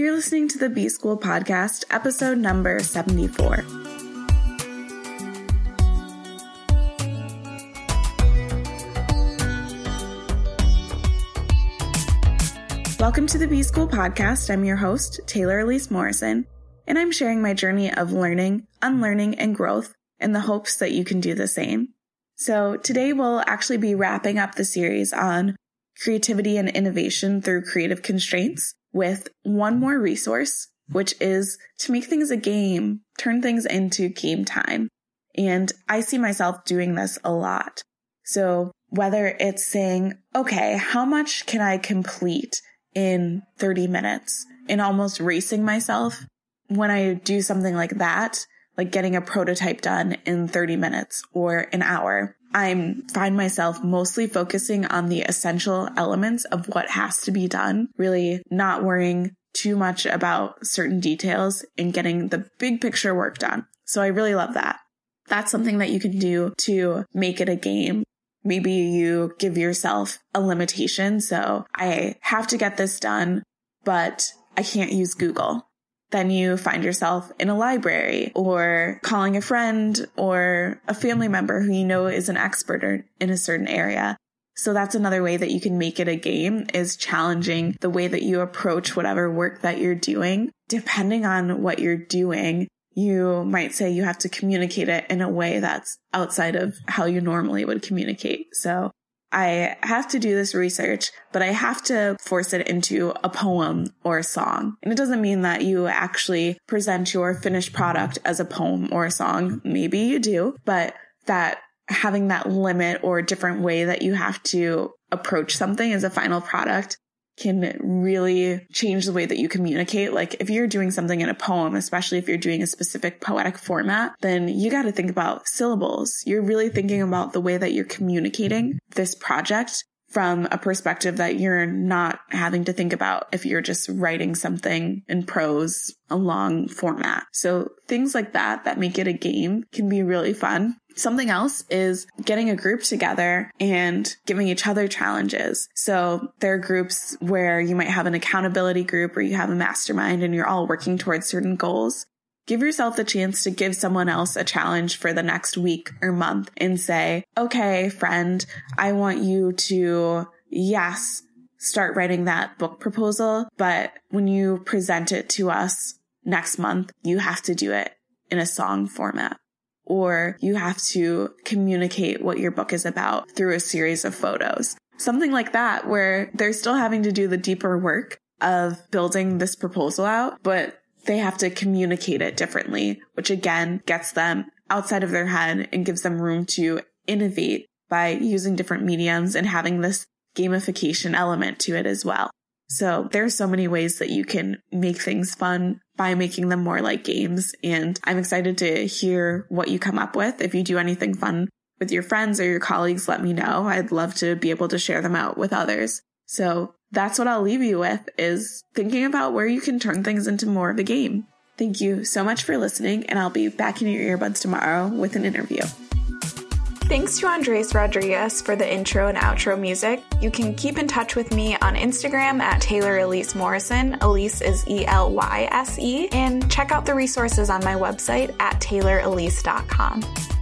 You're listening to the B School Podcast, episode number 74. Welcome to the B School Podcast. I'm your host, Taylor Elyse Morrison, and I'm sharing my journey of learning, unlearning, and growth in the hopes that you can do the same. So today we'll actually be wrapping up the series on creativity and innovation through creative constraints with one more resource, which is to make things a game, turn things into game time. And I see myself doing this a lot. So whether it's saying, okay, how much can I complete in 30 minutes and almost racing myself when I do something like that, like getting a prototype done in 30 minutes or an hour. I find myself mostly focusing on the essential elements of what has to be done, really not worrying too much about certain details and getting the big picture work done. So I really love that. That's something that you can do to make it a game. Maybe you give yourself a limitation. So I have to get this done, but I can't use Google then you find yourself in a library or calling a friend or a family member who you know is an expert in a certain area. So that's another way that you can make it a game is challenging the way that you approach whatever work that you're doing. Depending on what you're doing, you might say you have to communicate it in a way that's outside of how you normally would communicate. So I have to do this research, but I have to force it into a poem or a song. And it doesn't mean that you actually present your finished product as a poem or a song. Maybe you do, but that having that limit or different way that you have to approach something as a final product can really change the way that you communicate. Like if you're doing something in a poem, especially if you're doing a specific poetic format, then you got to think about syllables. You're really thinking about the way that you're communicating this project from a perspective that you're not having to think about if you're just writing something in prose, a long format. So things like that that make it a game can be really fun. Something else is getting a group together and giving each other challenges. So there are groups where you might have an accountability group or you have a mastermind and you're all working towards certain goals. Give yourself the chance to give someone else a challenge for the next week or month and say, okay, friend, I want you to, yes, start writing that book proposal. But when you present it to us next month, you have to do it in a song format or you have to communicate what your book is about through a series of photos. Something like that, where they're still having to do the deeper work of building this proposal out, but they have to communicate it differently, which again gets them outside of their head and gives them room to innovate by using different mediums and having this gamification element to it as well. So there's so many ways that you can make things fun by making them more like games. And I'm excited to hear what you come up with. If you do anything fun with your friends or your colleagues, let me know. I'd love to be able to share them out with others. So that's what I'll leave you with is thinking about where you can turn things into more of a game. Thank you so much for listening, and I'll be back in your earbuds tomorrow with an interview. Thanks to Andres Rodriguez for the intro and outro music. You can keep in touch with me on Instagram at Taylor Elyse Morrison. Elyse is E L Y S E. And check out the resources on my website at taylorelyse.com.